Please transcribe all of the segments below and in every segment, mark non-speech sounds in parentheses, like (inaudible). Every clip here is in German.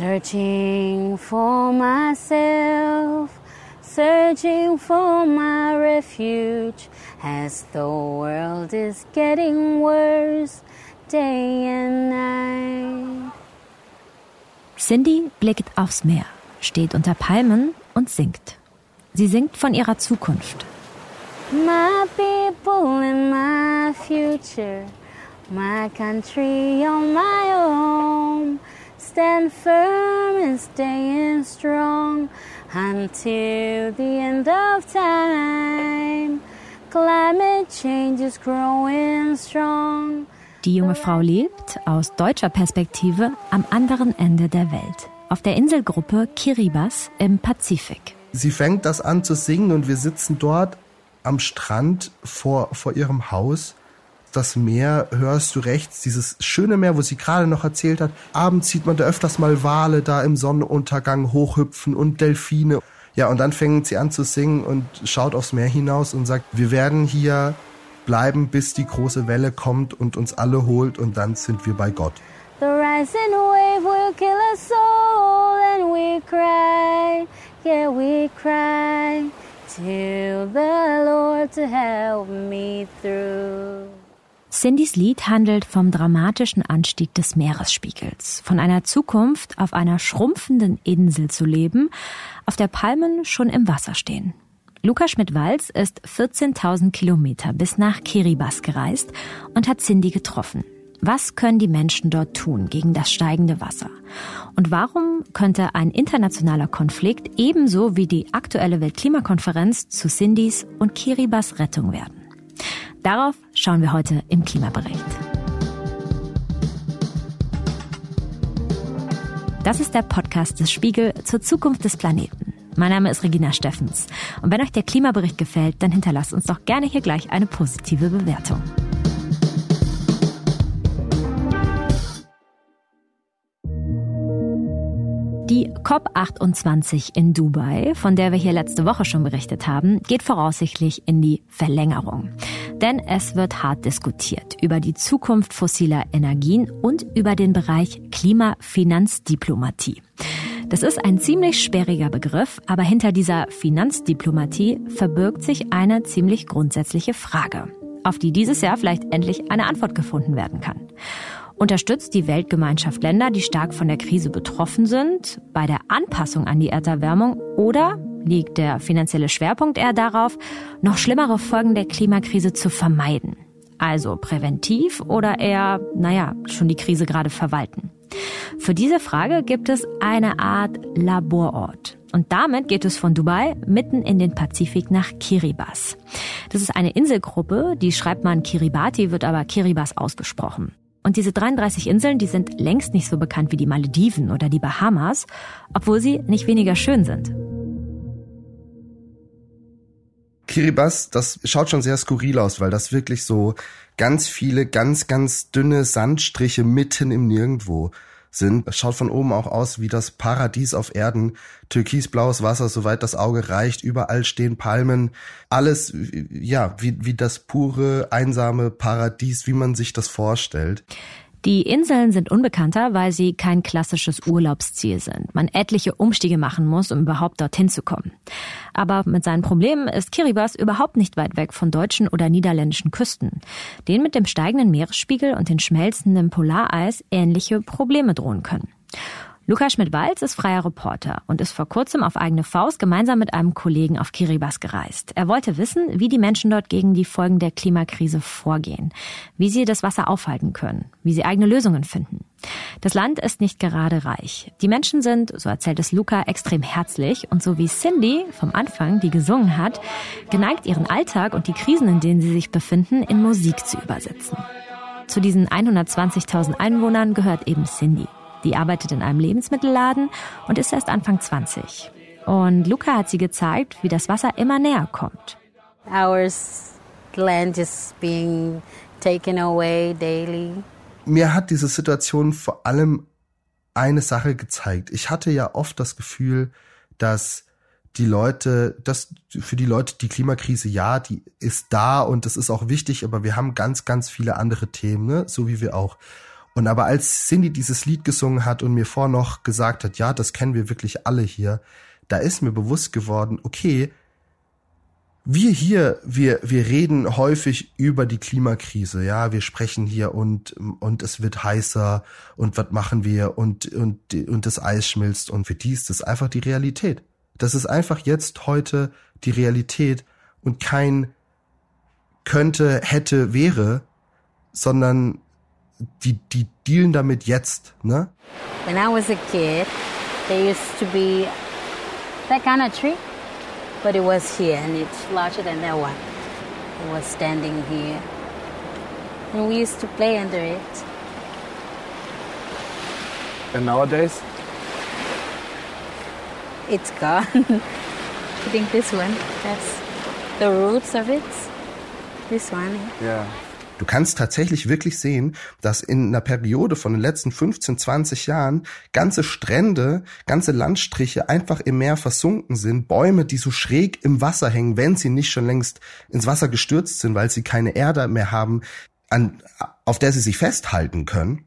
Searching for myself, searching for my refuge as the world is getting worse day and night. Cindy blickt aufs Meer, steht unter Palmen und singt. Sie singt von ihrer Zukunft. My people and my future, my country on my own. Stand firm and staying strong until the end of time. Climate change is growing strong. Die junge Frau lebt aus deutscher Perspektive am anderen Ende der Welt, auf der Inselgruppe Kiribati im Pazifik. Sie fängt das an zu singen und wir sitzen dort am Strand vor, vor ihrem Haus. Das Meer hörst du rechts, dieses schöne Meer, wo sie gerade noch erzählt hat. Abends sieht man da öfters mal Wale da im Sonnenuntergang hochhüpfen und Delfine. Ja, und dann fängt sie an zu singen und schaut aufs Meer hinaus und sagt, wir werden hier bleiben, bis die große Welle kommt und uns alle holt und dann sind wir bei Gott. The rising wave will kill us all and we cry, yeah we cry till the Lord to help me through. Cindys Lied handelt vom dramatischen Anstieg des Meeresspiegels, von einer Zukunft auf einer schrumpfenden Insel zu leben, auf der Palmen schon im Wasser stehen. Luca Schmidt-Walz ist 14.000 Kilometer bis nach Kiribati gereist und hat Cindy getroffen. Was können die Menschen dort tun gegen das steigende Wasser? Und warum könnte ein internationaler Konflikt ebenso wie die aktuelle Weltklimakonferenz zu Cindys und Kiribas Rettung werden? Darauf schauen wir heute im Klimabericht. Das ist der Podcast des Spiegel zur Zukunft des Planeten. Mein Name ist Regina Steffens. Und wenn euch der Klimabericht gefällt, dann hinterlasst uns doch gerne hier gleich eine positive Bewertung. COP28 in Dubai, von der wir hier letzte Woche schon berichtet haben, geht voraussichtlich in die Verlängerung. Denn es wird hart diskutiert über die Zukunft fossiler Energien und über den Bereich Klimafinanzdiplomatie. Das ist ein ziemlich sperriger Begriff, aber hinter dieser Finanzdiplomatie verbirgt sich eine ziemlich grundsätzliche Frage, auf die dieses Jahr vielleicht endlich eine Antwort gefunden werden kann. Unterstützt die Weltgemeinschaft Länder, die stark von der Krise betroffen sind, bei der Anpassung an die Erderwärmung oder liegt der finanzielle Schwerpunkt eher darauf, noch schlimmere Folgen der Klimakrise zu vermeiden? Also präventiv oder eher, naja, schon die Krise gerade verwalten? Für diese Frage gibt es eine Art Laborort. Und damit geht es von Dubai mitten in den Pazifik nach Kiribati. Das ist eine Inselgruppe, die schreibt man Kiribati, wird aber Kiribati ausgesprochen. Und diese 33 Inseln, die sind längst nicht so bekannt wie die Malediven oder die Bahamas, obwohl sie nicht weniger schön sind. Kiribati, das schaut schon sehr skurril aus, weil das wirklich so ganz viele ganz, ganz dünne Sandstriche mitten im Nirgendwo sind. Es schaut von oben auch aus wie das Paradies auf Erden. Türkisblaues Wasser, soweit das Auge reicht. Überall stehen Palmen. Alles, ja, wie, wie das pure, einsame Paradies, wie man sich das vorstellt. Die Inseln sind unbekannter, weil sie kein klassisches Urlaubsziel sind. Man etliche Umstiege machen muss, um überhaupt dorthin zu kommen. Aber mit seinen Problemen ist Kiribati überhaupt nicht weit weg von deutschen oder niederländischen Küsten, denen mit dem steigenden Meeresspiegel und den schmelzenden Polareis ähnliche Probleme drohen können. Lukas Schmidt-Walz ist freier Reporter und ist vor kurzem auf eigene Faust gemeinsam mit einem Kollegen auf Kiribati gereist. Er wollte wissen, wie die Menschen dort gegen die Folgen der Klimakrise vorgehen, wie sie das Wasser aufhalten können, wie sie eigene Lösungen finden. Das Land ist nicht gerade reich. Die Menschen sind, so erzählt es Luca, extrem herzlich und so wie Cindy vom Anfang, die gesungen hat, geneigt ihren Alltag und die Krisen, in denen sie sich befinden, in Musik zu übersetzen. Zu diesen 120.000 Einwohnern gehört eben Cindy. Die arbeitet in einem Lebensmittelladen und ist erst Anfang 20. Und Luca hat sie gezeigt, wie das Wasser immer näher kommt. Our land is being taken away daily. Mir hat diese Situation vor allem eine Sache gezeigt. Ich hatte ja oft das Gefühl, dass die Leute, dass für die Leute die Klimakrise, ja, die ist da und das ist auch wichtig, aber wir haben ganz, ganz viele andere Themen, ne? so wie wir auch Und aber als Cindy dieses Lied gesungen hat und mir vor noch gesagt hat, ja, das kennen wir wirklich alle hier, da ist mir bewusst geworden, okay, wir hier, wir, wir reden häufig über die Klimakrise, ja, wir sprechen hier und, und es wird heißer und was machen wir und, und, und das Eis schmilzt und für die ist das einfach die Realität. Das ist einfach jetzt heute die Realität und kein könnte, hätte, wäre, sondern die, die dealen damit jetzt, ne? When I was a kid, there used to be that kind of tree, but it was here and it's larger than that one. It was standing here. And we used to play under it. And nowadays? It's gone. (laughs) I think this one, that's the roots of it. This one. Eh? Yeah. Du kannst tatsächlich wirklich sehen, dass in einer Periode von den letzten 15, 20 Jahren ganze Strände, ganze Landstriche einfach im Meer versunken sind, Bäume, die so schräg im Wasser hängen, wenn sie nicht schon längst ins Wasser gestürzt sind, weil sie keine Erde mehr haben, an, auf der sie sich festhalten können.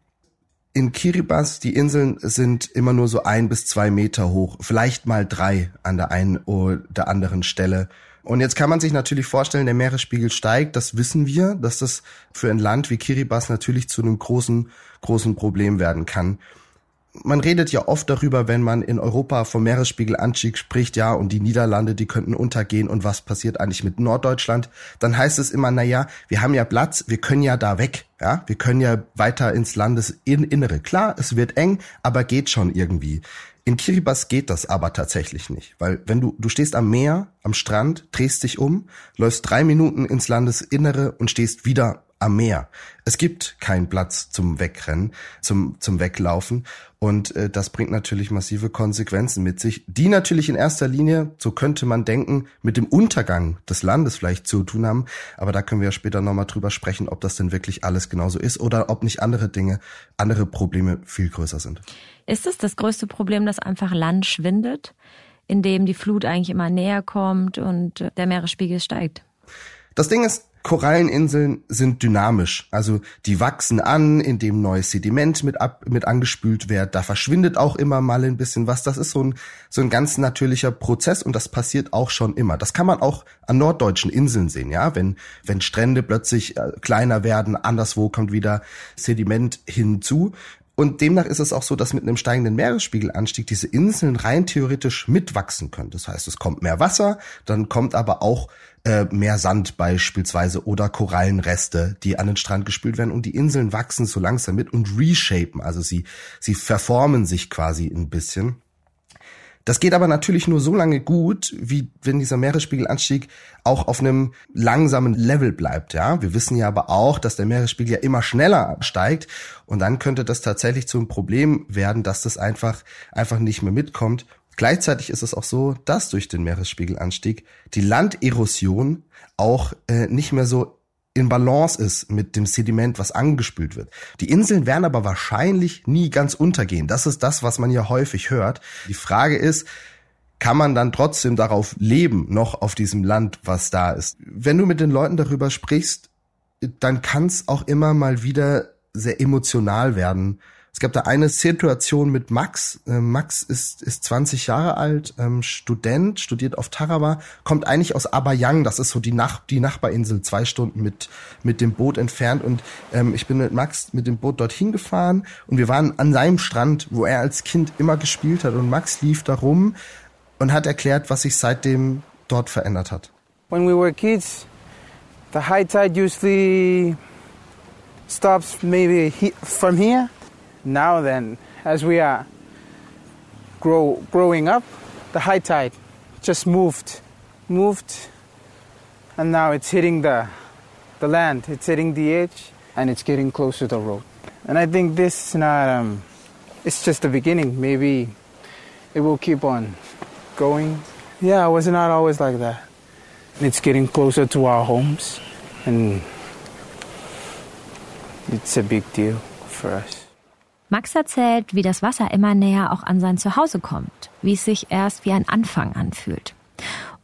In Kiribati, die Inseln sind immer nur so ein bis zwei Meter hoch, vielleicht mal drei an der einen oder anderen Stelle. Und jetzt kann man sich natürlich vorstellen, der Meeresspiegel steigt, das wissen wir, dass das für ein Land wie Kiribati natürlich zu einem großen, großen Problem werden kann. Man redet ja oft darüber, wenn man in Europa vom Meeresspiegelanstieg spricht, ja, und die Niederlande, die könnten untergehen und was passiert eigentlich mit Norddeutschland, dann heißt es immer, na ja, wir haben ja Platz, wir können ja da weg, ja, wir können ja weiter ins Landesinnere. Klar, es wird eng, aber geht schon irgendwie. In Kiribati geht das aber tatsächlich nicht, weil wenn du, du stehst am Meer, am Strand, drehst dich um, läufst drei Minuten ins Landesinnere und stehst wieder am Meer. Es gibt keinen Platz zum Wegrennen, zum, zum Weglaufen. Und äh, das bringt natürlich massive Konsequenzen mit sich, die natürlich in erster Linie, so könnte man denken, mit dem Untergang des Landes vielleicht zu tun haben. Aber da können wir ja später nochmal drüber sprechen, ob das denn wirklich alles genauso ist oder ob nicht andere Dinge, andere Probleme viel größer sind. Ist es das größte Problem, dass einfach Land schwindet, in dem die Flut eigentlich immer näher kommt und der Meeresspiegel steigt? Das Ding ist, Koralleninseln sind dynamisch. Also die wachsen an, indem neues Sediment mit, ab, mit angespült wird. Da verschwindet auch immer mal ein bisschen was. Das ist so ein, so ein ganz natürlicher Prozess und das passiert auch schon immer. Das kann man auch an norddeutschen Inseln sehen, ja. Wenn, wenn Strände plötzlich äh, kleiner werden, anderswo kommt wieder Sediment hinzu. Und demnach ist es auch so, dass mit einem steigenden Meeresspiegelanstieg diese Inseln rein theoretisch mitwachsen können. Das heißt, es kommt mehr Wasser, dann kommt aber auch äh, mehr Sand beispielsweise oder Korallenreste, die an den Strand gespült werden und die Inseln wachsen so langsam mit und reshapen, also sie, sie verformen sich quasi ein bisschen. Das geht aber natürlich nur so lange gut, wie wenn dieser Meeresspiegelanstieg auch auf einem langsamen Level bleibt, ja. Wir wissen ja aber auch, dass der Meeresspiegel ja immer schneller steigt und dann könnte das tatsächlich zu einem Problem werden, dass das einfach, einfach nicht mehr mitkommt. Gleichzeitig ist es auch so, dass durch den Meeresspiegelanstieg die Landerosion auch äh, nicht mehr so in Balance ist mit dem Sediment, was angespült wird. Die Inseln werden aber wahrscheinlich nie ganz untergehen. Das ist das, was man ja häufig hört. Die Frage ist, kann man dann trotzdem darauf leben, noch auf diesem Land, was da ist? Wenn du mit den Leuten darüber sprichst, dann kann es auch immer mal wieder sehr emotional werden, es gab da eine Situation mit Max. Ähm, Max ist, ist 20 Jahre alt, ähm, Student, studiert auf Tarawa, kommt eigentlich aus Abayang, das ist so die, Nach die Nachbarinsel, zwei Stunden mit, mit dem Boot entfernt. Und ähm, ich bin mit Max mit dem Boot dorthin gefahren und wir waren an seinem Strand, wo er als Kind immer gespielt hat. Und Max lief da rum und hat erklärt, was sich seitdem dort verändert hat. When we were kids, the high tide usually stops maybe from here now then, as we are grow, growing up, the high tide just moved, moved, and now it's hitting the, the land, it's hitting the edge, and it's getting close to the road. And I think this is not, um, it's just the beginning. Maybe it will keep on going. Yeah, it was not always like that. It's getting closer to our homes, and it's a big deal for us. Max erzählt, wie das Wasser immer näher auch an sein Zuhause kommt, wie es sich erst wie ein Anfang anfühlt.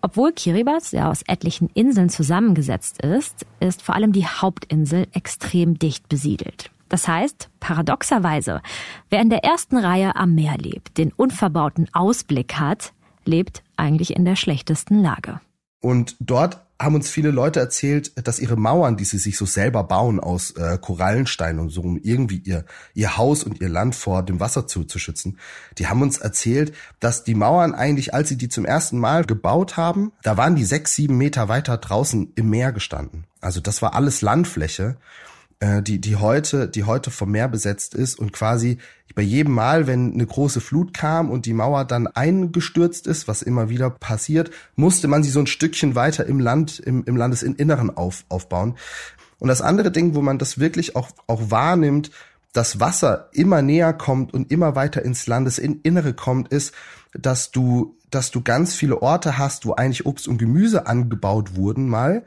Obwohl Kiribati ja aus etlichen Inseln zusammengesetzt ist, ist vor allem die Hauptinsel extrem dicht besiedelt. Das heißt, paradoxerweise, wer in der ersten Reihe am Meer lebt, den unverbauten Ausblick hat, lebt eigentlich in der schlechtesten Lage. Und dort haben uns viele Leute erzählt, dass ihre Mauern, die sie sich so selber bauen aus äh, Korallenstein und so, um irgendwie ihr, ihr Haus und ihr Land vor dem Wasser zu, zu schützen, die haben uns erzählt, dass die Mauern eigentlich, als sie die zum ersten Mal gebaut haben, da waren die sechs, sieben Meter weiter draußen im Meer gestanden. Also das war alles Landfläche äh, die, die heute, die heute vom Meer besetzt ist und quasi bei jedem Mal, wenn eine große Flut kam und die Mauer dann eingestürzt ist, was immer wieder passiert, musste man sie so ein Stückchen weiter im Land, im, im Landesinneren auf, aufbauen. Und das andere Ding, wo man das wirklich auch, auch wahrnimmt, dass Wasser immer näher kommt und immer weiter ins Landesinnere kommt, ist, dass du, dass du ganz viele Orte hast, wo eigentlich Obst und Gemüse angebaut wurden mal,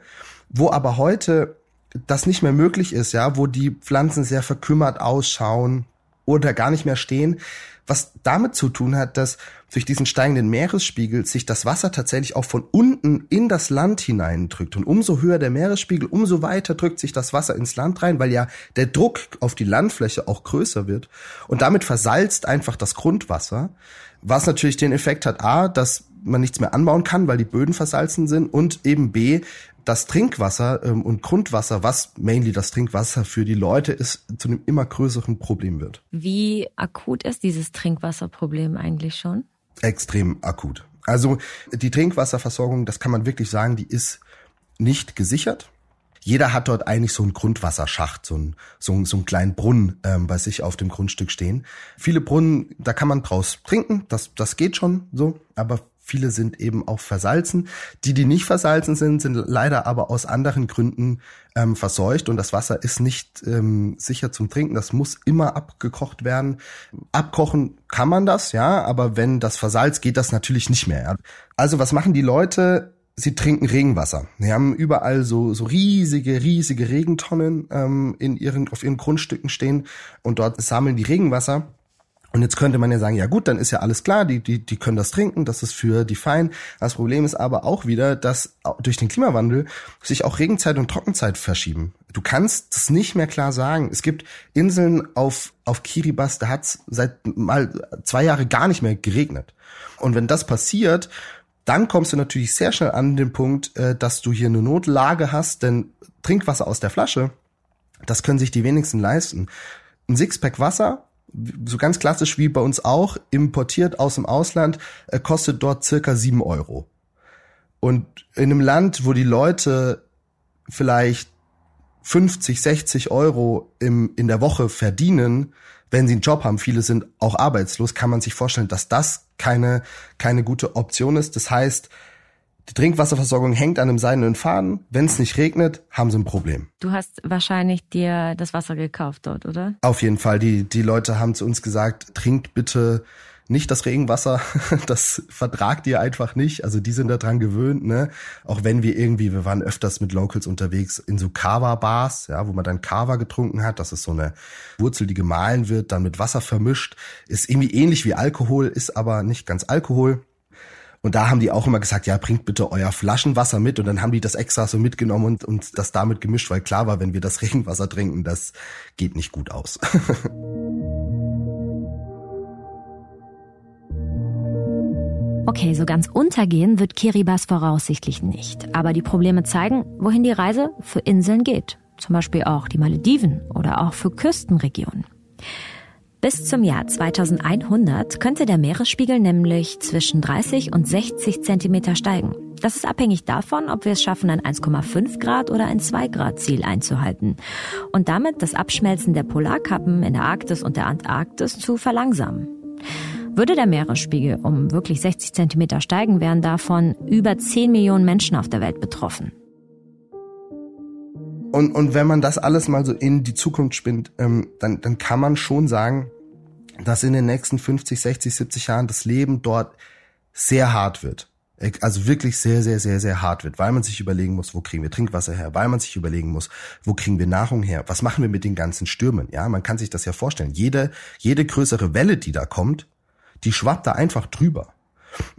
wo aber heute das nicht mehr möglich ist, ja, wo die Pflanzen sehr verkümmert ausschauen oder gar nicht mehr stehen, was damit zu tun hat, dass durch diesen steigenden Meeresspiegel sich das Wasser tatsächlich auch von unten in das Land hineindrückt. Und umso höher der Meeresspiegel, umso weiter drückt sich das Wasser ins Land rein, weil ja der Druck auf die Landfläche auch größer wird. Und damit versalzt einfach das Grundwasser, was natürlich den Effekt hat, a, dass man nichts mehr anbauen kann, weil die Böden versalzen sind und eben B, das Trinkwasser ähm, und Grundwasser, was mainly das Trinkwasser für die Leute ist, zu einem immer größeren Problem wird. Wie akut ist dieses Trinkwasserproblem eigentlich schon? Extrem akut. Also die Trinkwasserversorgung, das kann man wirklich sagen, die ist nicht gesichert. Jeder hat dort eigentlich so einen Grundwasserschacht, so einen, so, so einen kleinen Brunnen ähm, bei sich auf dem Grundstück stehen. Viele Brunnen, da kann man draus trinken, das, das geht schon so, aber Viele sind eben auch versalzen. Die, die nicht versalzen sind, sind leider aber aus anderen Gründen ähm, verseucht und das Wasser ist nicht ähm, sicher zum Trinken. Das muss immer abgekocht werden. Abkochen kann man das, ja, aber wenn das versalzt, geht das natürlich nicht mehr. Ja. Also was machen die Leute? Sie trinken Regenwasser. Sie haben überall so, so riesige, riesige Regentonnen ähm, in ihren, auf ihren Grundstücken stehen und dort sammeln die Regenwasser und jetzt könnte man ja sagen, ja gut, dann ist ja alles klar, die, die, die können das trinken, das ist für die fein. Das Problem ist aber auch wieder, dass durch den Klimawandel sich auch Regenzeit und Trockenzeit verschieben. Du kannst es nicht mehr klar sagen. Es gibt Inseln auf, auf Kiribati, da hat es seit mal zwei Jahre gar nicht mehr geregnet. Und wenn das passiert, dann kommst du natürlich sehr schnell an den Punkt, äh, dass du hier eine Notlage hast, denn Trinkwasser aus der Flasche, das können sich die wenigsten leisten. Ein Sixpack Wasser so ganz klassisch wie bei uns auch, importiert aus dem Ausland, äh, kostet dort circa sieben Euro. Und in einem Land, wo die Leute vielleicht 50, 60 Euro im, in der Woche verdienen, wenn sie einen Job haben, viele sind auch arbeitslos, kann man sich vorstellen, dass das keine, keine gute Option ist. Das heißt, die Trinkwasserversorgung hängt an einem seidenen Faden. Wenn es nicht regnet, haben sie ein Problem. Du hast wahrscheinlich dir das Wasser gekauft dort, oder? Auf jeden Fall. Die, die Leute haben zu uns gesagt, trinkt bitte nicht das Regenwasser, (laughs) das vertragt ihr einfach nicht. Also die sind da dran gewöhnt, ne? Auch wenn wir irgendwie, wir waren öfters mit Locals unterwegs in so Kava-Bars, ja, wo man dann Kava getrunken hat. Das ist so eine Wurzel, die gemahlen wird, dann mit Wasser vermischt. Ist irgendwie ähnlich wie Alkohol, ist aber nicht ganz Alkohol. Und da haben die auch immer gesagt, ja, bringt bitte euer Flaschenwasser mit. Und dann haben die das extra so mitgenommen und, und das damit gemischt, weil klar war, wenn wir das (laughs) Regenwasser trinken, das geht nicht gut aus. (laughs) Okay, so ganz untergehen wird Kiribati voraussichtlich nicht. Aber die Probleme zeigen, wohin die Reise für Inseln geht. Zum Beispiel auch die Malediven oder auch für Küstenregionen. Bis zum Jahr 2100 könnte der Meeresspiegel nämlich zwischen 30 und 60 Zentimeter steigen. Das ist abhängig davon, ob wir es schaffen, ein 1,5 Grad oder ein 2 Grad Ziel einzuhalten und damit das Abschmelzen der Polarkappen in der Arktis und der Antarktis zu verlangsamen. Würde der Meeresspiegel um wirklich 60 Zentimeter steigen, wären davon über 10 Millionen Menschen auf der Welt betroffen. Und, und wenn man das alles mal so in die Zukunft spinnt, ähm, dann, dann kann man schon sagen, dass in den nächsten 50, 60, 70 Jahren das Leben dort sehr hart wird. Also wirklich sehr, sehr, sehr, sehr hart wird, weil man sich überlegen muss, wo kriegen wir Trinkwasser her, weil man sich überlegen muss, wo kriegen wir Nahrung her, was machen wir mit den ganzen Stürmen. Ja, man kann sich das ja vorstellen. Jede, jede größere Welle, die da kommt, die schwappt da einfach drüber.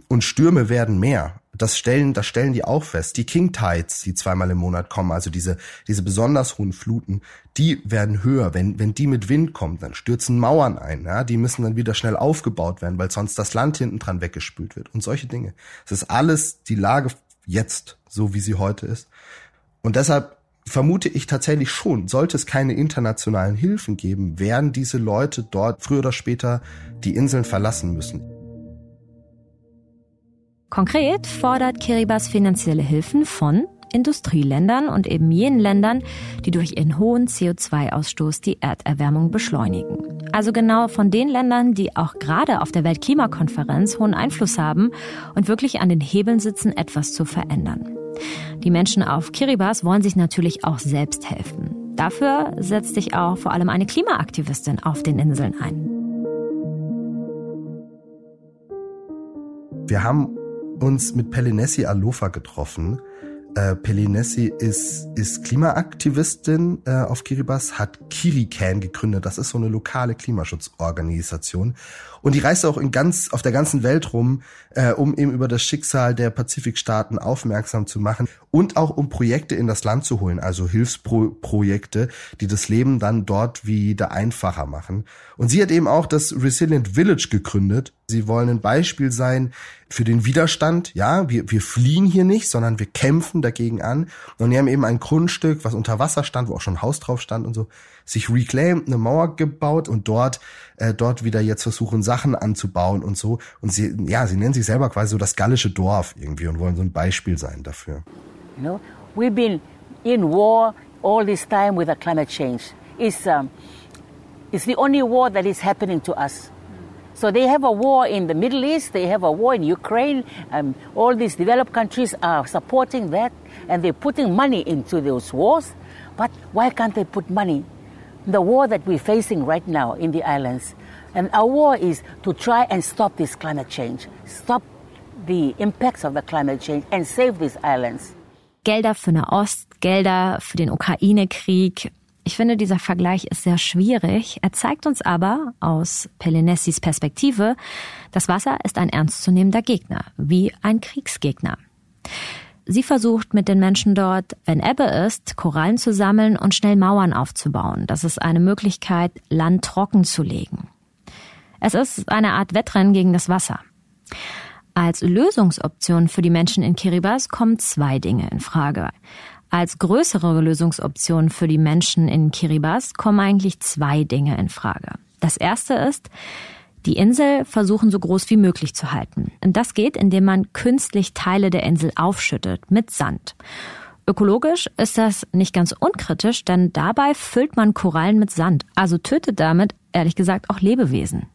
Und Stürme werden mehr. Das stellen, das stellen die auch fest. Die King Tides, die zweimal im Monat kommen, also diese, diese besonders hohen Fluten, die werden höher. Wenn, wenn die mit Wind kommen, dann stürzen Mauern ein. Ja? Die müssen dann wieder schnell aufgebaut werden, weil sonst das Land hinten dran weggespült wird und solche Dinge. Es ist alles die Lage jetzt, so wie sie heute ist. Und deshalb vermute ich tatsächlich schon, sollte es keine internationalen Hilfen geben, werden diese Leute dort früher oder später die Inseln verlassen müssen. Konkret fordert Kiribati finanzielle Hilfen von Industrieländern und eben jenen Ländern, die durch ihren hohen CO2-Ausstoß die Erderwärmung beschleunigen. Also genau von den Ländern, die auch gerade auf der Weltklimakonferenz hohen Einfluss haben und wirklich an den Hebeln sitzen, etwas zu verändern. Die Menschen auf Kiribati wollen sich natürlich auch selbst helfen. Dafür setzt sich auch vor allem eine Klimaaktivistin auf den Inseln ein. Wir haben uns mit Pelinesi Alofa getroffen. Äh, Pelinesi ist, ist Klimaaktivistin äh, auf Kiribati, hat Kirikan gegründet. Das ist so eine lokale Klimaschutzorganisation. Und die reist auch in ganz, auf der ganzen Welt rum, äh, um eben über das Schicksal der Pazifikstaaten aufmerksam zu machen und auch um Projekte in das Land zu holen, also Hilfsprojekte, die das Leben dann dort wieder einfacher machen. Und sie hat eben auch das Resilient Village gegründet. Sie wollen ein Beispiel sein für den Widerstand. Ja, wir, wir fliehen hier nicht, sondern wir kämpfen dagegen an. Und die haben eben ein Grundstück, was unter Wasser stand, wo auch schon ein Haus drauf stand und so, sich reclaimed, eine Mauer gebaut und dort, äh, dort wieder jetzt versuchen, Sachen anzubauen und so. Und sie, ja, sie nennen sich selber quasi so das gallische Dorf irgendwie und wollen so ein Beispiel sein dafür. You know, we've been in war all this time with the climate change. It's, um, it's the only war that is happening to us. So they have a war in the Middle East, they have a war in Ukraine, um, all these developed countries are supporting that and they're putting money into those wars. But why can't they put money the war that we're facing right now in the islands. And our war is to try and stop this climate change, stop the impacts of the climate change and save these islands. Gelder für Nahost, Gelder für den Ukraine-Krieg. Ich finde, dieser Vergleich ist sehr schwierig. Er zeigt uns aber aus Pelinessis Perspektive, das Wasser ist ein ernstzunehmender Gegner, wie ein Kriegsgegner. Sie versucht mit den Menschen dort, wenn Ebbe ist, Korallen zu sammeln und schnell Mauern aufzubauen. Das ist eine Möglichkeit, Land trocken zu legen. Es ist eine Art Wettrennen gegen das Wasser. Als Lösungsoption für die Menschen in Kiribati kommen zwei Dinge in Frage. Als größere Lösungsoption für die Menschen in Kiribati kommen eigentlich zwei Dinge in Frage. Das erste ist, die Insel versuchen so groß wie möglich zu halten. Und das geht, indem man künstlich Teile der Insel aufschüttet mit Sand. Ökologisch ist das nicht ganz unkritisch, denn dabei füllt man Korallen mit Sand, also tötet damit, ehrlich gesagt, auch Lebewesen.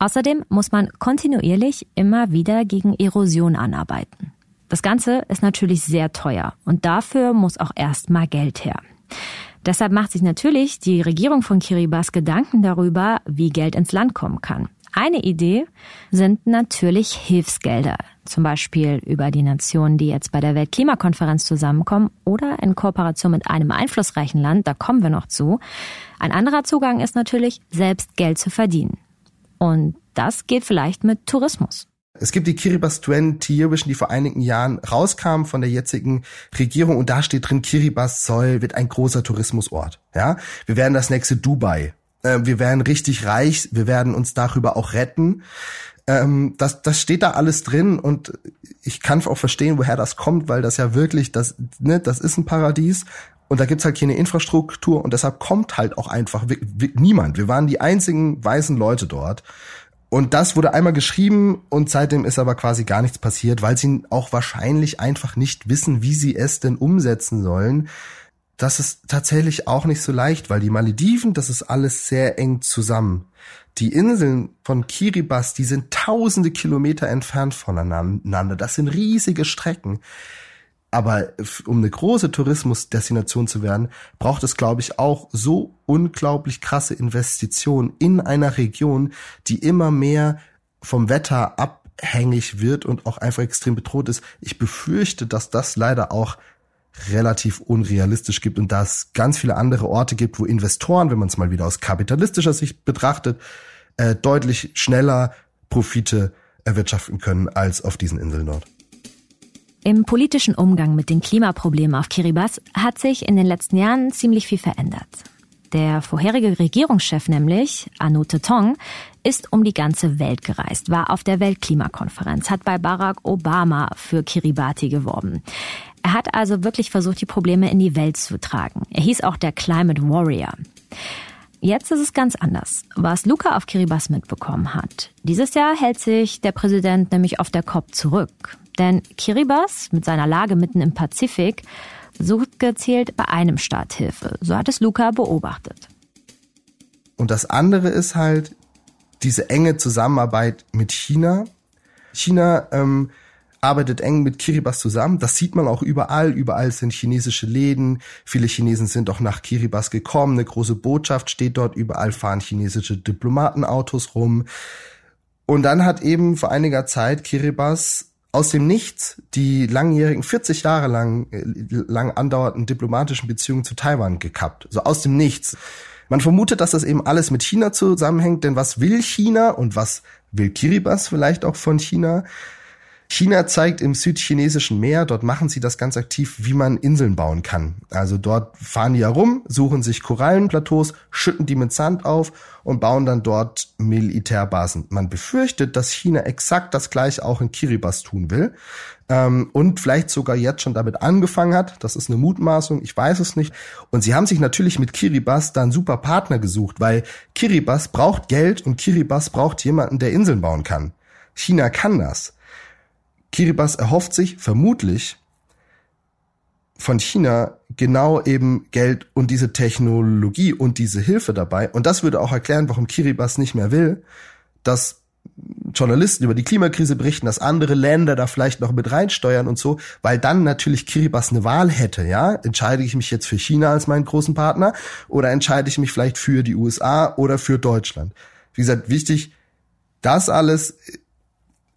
Außerdem muss man kontinuierlich immer wieder gegen Erosion anarbeiten. Das Ganze ist natürlich sehr teuer und dafür muss auch erstmal Geld her. Deshalb macht sich natürlich die Regierung von Kiribati Gedanken darüber, wie Geld ins Land kommen kann. Eine Idee sind natürlich Hilfsgelder, zum Beispiel über die Nationen, die jetzt bei der Weltklimakonferenz zusammenkommen oder in Kooperation mit einem einflussreichen Land, da kommen wir noch zu. Ein anderer Zugang ist natürlich, selbst Geld zu verdienen. Und das geht vielleicht mit Tourismus. Es gibt die Kiribati 20 Television, die vor einigen Jahren rauskam von der jetzigen Regierung und da steht drin, Kiribati soll, wird ein großer Tourismusort. Ja, wir werden das nächste Dubai. Äh, wir werden richtig reich. Wir werden uns darüber auch retten. Ähm, das, das steht da alles drin und ich kann auch verstehen, woher das kommt, weil das ja wirklich, das, ne, das ist ein Paradies und da gibt's halt keine Infrastruktur und deshalb kommt halt auch einfach niemand. Wir waren die einzigen weißen Leute dort. Und das wurde einmal geschrieben und seitdem ist aber quasi gar nichts passiert, weil sie auch wahrscheinlich einfach nicht wissen, wie sie es denn umsetzen sollen. Das ist tatsächlich auch nicht so leicht, weil die Malediven, das ist alles sehr eng zusammen. Die Inseln von Kiribati, die sind tausende Kilometer entfernt voneinander. Das sind riesige Strecken. Aber um eine große Tourismusdestination zu werden, braucht es, glaube ich, auch so unglaublich krasse Investitionen in einer Region, die immer mehr vom Wetter abhängig wird und auch einfach extrem bedroht ist. Ich befürchte, dass das leider auch relativ unrealistisch gibt und dass ganz viele andere Orte gibt, wo Investoren, wenn man es mal wieder aus kapitalistischer Sicht betrachtet, äh, deutlich schneller Profite erwirtschaften können als auf diesen Inseln dort. Im politischen Umgang mit den Klimaproblemen auf Kiribati hat sich in den letzten Jahren ziemlich viel verändert. Der vorherige Regierungschef nämlich, Anote Tong, ist um die ganze Welt gereist, war auf der Weltklimakonferenz, hat bei Barack Obama für Kiribati geworben. Er hat also wirklich versucht, die Probleme in die Welt zu tragen. Er hieß auch der Climate Warrior. Jetzt ist es ganz anders, was Luca auf Kiribati mitbekommen hat. Dieses Jahr hält sich der Präsident nämlich auf der COP zurück. Denn Kiribati mit seiner Lage mitten im Pazifik sucht gezielt bei einem Staat Hilfe. So hat es Luca beobachtet. Und das andere ist halt diese enge Zusammenarbeit mit China. China ähm, arbeitet eng mit Kiribati zusammen. Das sieht man auch überall. Überall sind chinesische Läden. Viele Chinesen sind auch nach Kiribati gekommen. Eine große Botschaft steht dort. Überall fahren chinesische Diplomatenautos rum. Und dann hat eben vor einiger Zeit Kiribati aus dem Nichts die langjährigen 40 Jahre lang, äh, lang andauernden diplomatischen Beziehungen zu Taiwan gekappt. So aus dem Nichts. Man vermutet, dass das eben alles mit China zusammenhängt, denn was will China und was will Kiribati vielleicht auch von China? China zeigt im südchinesischen Meer, dort machen sie das ganz aktiv, wie man Inseln bauen kann. Also dort fahren die herum, suchen sich Korallenplateaus, schütten die mit Sand auf und bauen dann dort Militärbasen. Man befürchtet, dass China exakt das gleiche auch in Kiribati tun will ähm, und vielleicht sogar jetzt schon damit angefangen hat. Das ist eine Mutmaßung, ich weiß es nicht. Und sie haben sich natürlich mit Kiribati da einen super Partner gesucht, weil Kiribati braucht Geld und Kiribati braucht jemanden, der Inseln bauen kann. China kann das. Kiribati erhofft sich vermutlich von China genau eben Geld und diese Technologie und diese Hilfe dabei. Und das würde auch erklären, warum Kiribati nicht mehr will, dass Journalisten über die Klimakrise berichten, dass andere Länder da vielleicht noch mit reinsteuern und so, weil dann natürlich Kiribati eine Wahl hätte, ja? Entscheide ich mich jetzt für China als meinen großen Partner oder entscheide ich mich vielleicht für die USA oder für Deutschland? Wie gesagt, wichtig, das alles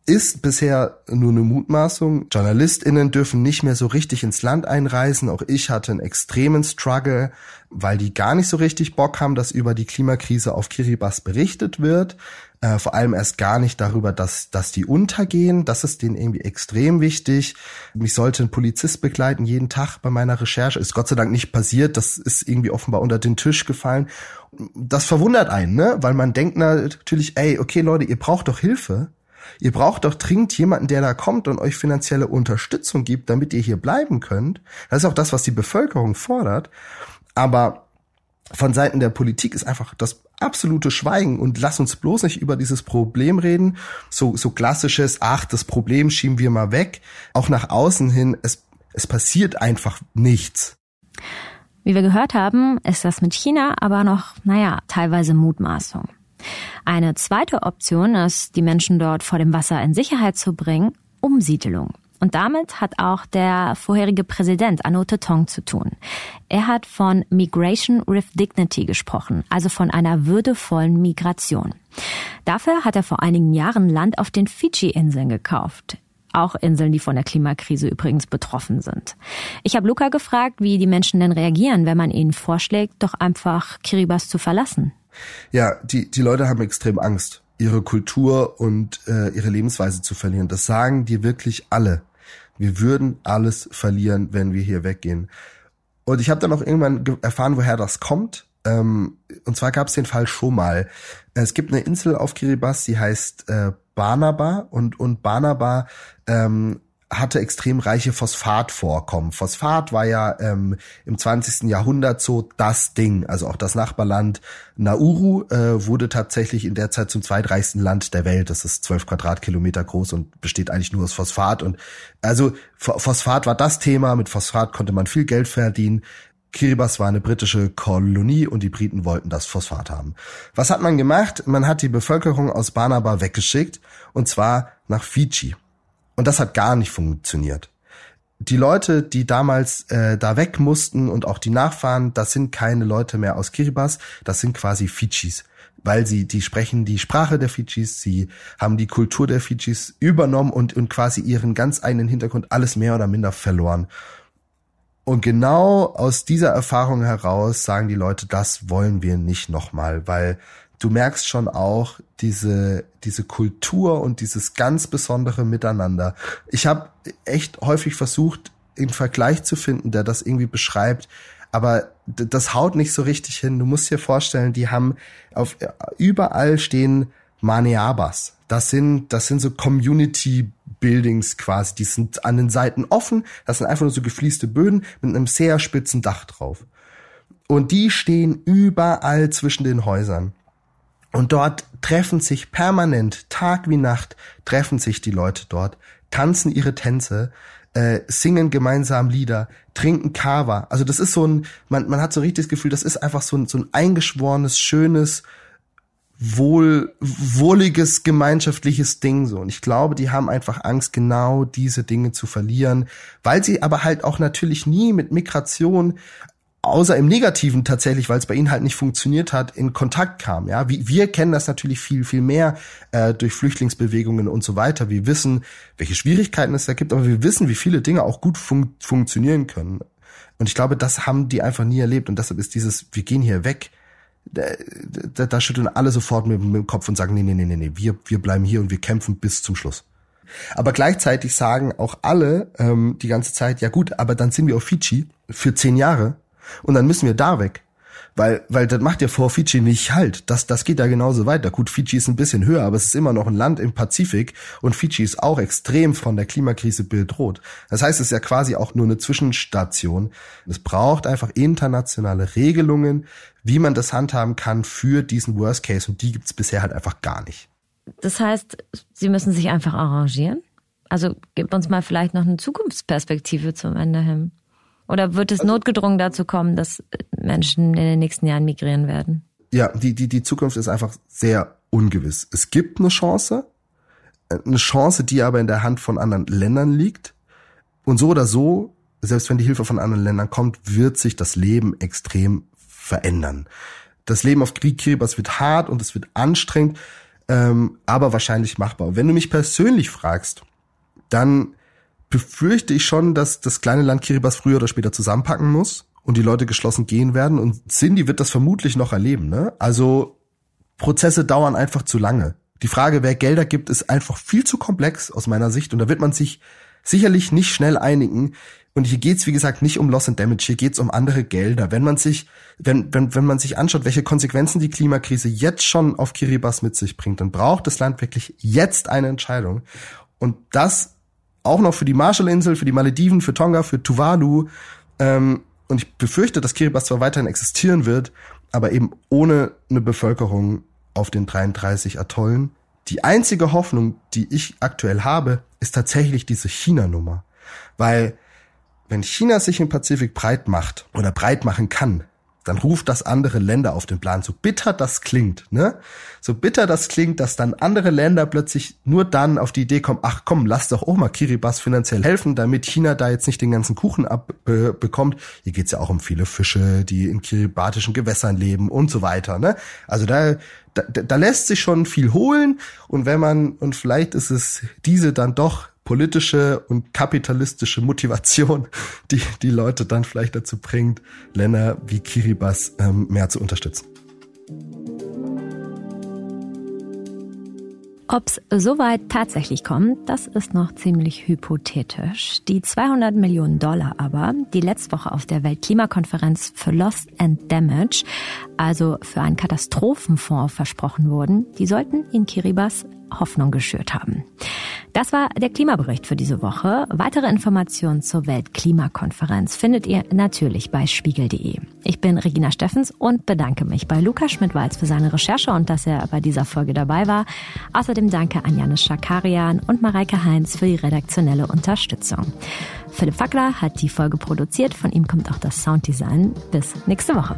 ist bisher nur eine Mutmaßung. JournalistInnen dürfen nicht mehr so richtig ins Land einreisen. Auch ich hatte einen extremen Struggle, weil die gar nicht so richtig Bock haben, dass über die Klimakrise auf Kiribati berichtet wird. Äh, vor allem erst gar nicht darüber, dass, dass die untergehen. Das ist denen irgendwie extrem wichtig. Mich sollte ein Polizist begleiten jeden Tag bei meiner Recherche. Ist Gott sei Dank nicht passiert. Das ist irgendwie offenbar unter den Tisch gefallen. Das verwundert einen, ne? Weil man denkt natürlich, ey, okay Leute, ihr braucht doch Hilfe Ihr braucht doch dringend jemanden, der da kommt und euch finanzielle Unterstützung gibt, damit ihr hier bleiben könnt. Das ist auch das, was die Bevölkerung fordert. Aber von Seiten der Politik ist einfach das absolute Schweigen und lass uns bloß nicht über dieses Problem reden. So, so klassisches, ach, das Problem schieben wir mal weg. Auch nach außen hin, es, es passiert einfach nichts. Wie wir gehört haben, ist das mit China aber noch, naja, teilweise Mutmaßung. Eine zweite Option ist, die Menschen dort vor dem Wasser in Sicherheit zu bringen, Umsiedelung. Und damit hat auch der vorherige Präsident Anote Tong zu tun. Er hat von Migration with Dignity gesprochen, also von einer würdevollen Migration. Dafür hat er vor einigen Jahren Land auf den Fidschi-Inseln gekauft. Auch Inseln, die von der Klimakrise übrigens betroffen sind. Ich habe Luca gefragt, wie die Menschen denn reagieren, wenn man ihnen vorschlägt, doch einfach Kiribati zu verlassen. Ja, die, die Leute haben extrem Angst, ihre Kultur und äh, ihre Lebensweise zu verlieren. Das sagen dir wirklich alle. Wir würden alles verlieren, wenn wir hier weggehen. Und ich habe dann auch irgendwann erfahren, woher das kommt. Ähm, und zwar gab es den Fall schon mal. Es gibt eine Insel auf Kiribati, die heißt äh, Banaba und und Banaba ähm, hatte extrem reiche Phosphatvorkommen. Phosphat war ja ähm, im 20. Jahrhundert so das Ding. Also auch das Nachbarland Nauru äh, wurde tatsächlich in der Zeit zum zweitreichsten Land der Welt. Das ist zwölf Quadratkilometer groß und besteht eigentlich nur aus Phosphat. Und also Phosphat war das Thema. Mit Phosphat konnte man viel Geld verdienen. Kiribati war eine britische Kolonie und die Briten wollten das Phosphat haben. Was hat man gemacht? Man hat die Bevölkerung aus Banaba weggeschickt und zwar nach Fiji. Und das hat gar nicht funktioniert. Die Leute, die damals äh, da weg mussten und auch die Nachfahren, das sind keine Leute mehr aus Kiribati, das sind quasi Fidschis weil sie, die sprechen die Sprache der Fidschis, sie haben die Kultur der Fidschis übernommen und, und quasi ihren ganz eigenen Hintergrund alles mehr oder minder verloren. Und genau aus dieser Erfahrung heraus sagen die Leute, das wollen wir nicht nochmal, weil du merkst schon auch diese, diese Kultur und dieses ganz besondere Miteinander. Ich habe echt häufig versucht, einen Vergleich zu finden, der das irgendwie beschreibt, aber das haut nicht so richtig hin. Du musst dir vorstellen, die haben auf überall stehen Maneabas. Das sind, das sind so Community Buildings quasi. Die sind an den Seiten offen. Das sind einfach nur so gefließte Böden mit einem sehr spitzen Dach drauf. Und die stehen überall zwischen den Häusern. Und dort treffen sich permanent, Tag wie Nacht, treffen sich die Leute dort, tanzen ihre Tänze, äh, singen gemeinsam Lieder, trinken Kava. Also das ist so ein, man, man hat so richtig das Gefühl, das ist einfach so ein, so ein eingeschworenes, schönes, wohl, wohliges, gemeinschaftliches Ding so. Und ich glaube, die haben einfach Angst, genau diese Dinge zu verlieren, weil sie aber halt auch natürlich nie mit Migration außer im Negativen tatsächlich, weil es bei ihnen halt nicht funktioniert hat, in Kontakt kam. Ja, wie, wir kennen das natürlich viel, viel mehr äh, durch Flüchtlingsbewegungen und so weiter. Wir wissen, welche Schwierigkeiten es da gibt, aber wir wissen, wie viele Dinge auch gut fun funktionieren können. Und ich glaube, das haben die einfach nie erlebt. Und deshalb ist dieses, wir gehen hier weg, da, da, da schütteln alle sofort mit, mit dem Kopf und sagen, nee, nee, nee, nee, nee, wir, wir bleiben hier und wir kämpfen bis zum Schluss. Aber gleichzeitig sagen auch alle ähm, die ganze Zeit, ja gut, aber dann sind wir auf Fidschi für zehn Jahre und dann müssen wir da weg. Weil, weil das macht ja vor Fiji nicht halt. Das, das geht ja genauso weiter. Gut, Fiji ist ein bisschen höher, aber es ist immer noch ein Land im Pazifik und Fiji ist auch extrem von der Klimakrise bedroht. Das heißt, es ist ja quasi auch nur eine Zwischenstation. Es braucht einfach internationale Regelungen, wie man das handhaben kann für diesen Worst Case und die gibt's bisher halt einfach gar nicht. Das heißt, sie müssen sich einfach arrangieren? Also gib uns mal vielleicht noch eine Zukunftsperspektive zum Ende hin. Oder wird es also, notgedrungen dazu kommen, dass Menschen in den nächsten Jahren migrieren werden? Ja, die, die, die Zukunft ist einfach sehr ungewiss. Es gibt eine Chance, eine Chance, die aber in der Hand von anderen Ländern liegt. Und so oder so, selbst wenn die Hilfe von anderen Ländern kommt, wird sich das Leben extrem verändern. Das Leben auf Kiribati wird hart und es wird anstrengend, ähm, aber wahrscheinlich machbar. wenn du mich persönlich fragst, dann befürchte ich schon, dass das kleine Land Kiribati früher oder später zusammenpacken muss und die Leute geschlossen gehen werden. Und Cindy wird das vermutlich noch erleben. Ne? Also Prozesse dauern einfach zu lange. Die Frage, wer Gelder gibt, ist einfach viel zu komplex aus meiner Sicht. Und da wird man sich sicherlich nicht schnell einigen. Und hier geht's wie gesagt, nicht um Loss and Damage, hier geht's um andere Gelder. Wenn man sich, wenn, wenn, wenn man sich anschaut, welche Konsequenzen die Klimakrise jetzt schon auf Kiribati mit sich bringt, dann braucht das Land wirklich jetzt eine Entscheidung. Und das auch noch für die Marshallinsel, für die Malediven, für Tonga, für Tuvalu. Ähm, und ich befürchte, dass Kiribati zwar weiterhin existieren wird, aber eben ohne eine Bevölkerung auf den 33 Atollen. Die einzige Hoffnung, die ich aktuell habe, ist tatsächlich diese China-Nummer. Weil wenn China sich im Pazifik breit macht oder breit machen kann, dann ruft das andere Länder auf den Plan. So bitter das klingt, ne? So bitter das klingt, dass dann andere Länder plötzlich nur dann auf die Idee kommen, ach komm, lass doch auch mal Kiribati finanziell helfen, damit China da jetzt nicht den ganzen Kuchen abbekommt. Äh, Hier geht's ja auch um viele Fische, die in kiribatischen Gewässern leben und so weiter, ne? Also da, da, da lässt sich schon viel holen und wenn man, und vielleicht ist es diese dann doch politische und kapitalistische Motivation, (laughs) die die Leute dann vielleicht dazu bringt, Länder wie Kiribati ähm, mehr zu unterstützen. Ob es soweit tatsächlich kommt, das ist noch ziemlich hypothetisch. Die 200 Millionen Dollar aber, die letzte Woche auf der Weltklimakonferenz für Lost and Damage, also für einen Katastrophenfonds versprochen wurden, die sollten in Kiribati Hoffnung geschürt haben. Das war der Klimabericht für diese Woche. Weitere Informationen zur Weltklimakonferenz findet ihr natürlich bei spiegel.de. Ich bin Regina Steffens und bedanke mich bei Lukas Schmidt-Walz für seine Recherche und dass er bei dieser Folge dabei war. Außerdem danke an Janis Schakarian und Mareike Heinz für die redaktionelle Unterstützung. Philipp Fackler hat die Folge produziert. Von ihm kommt auch das Sounddesign. Bis nächste Woche.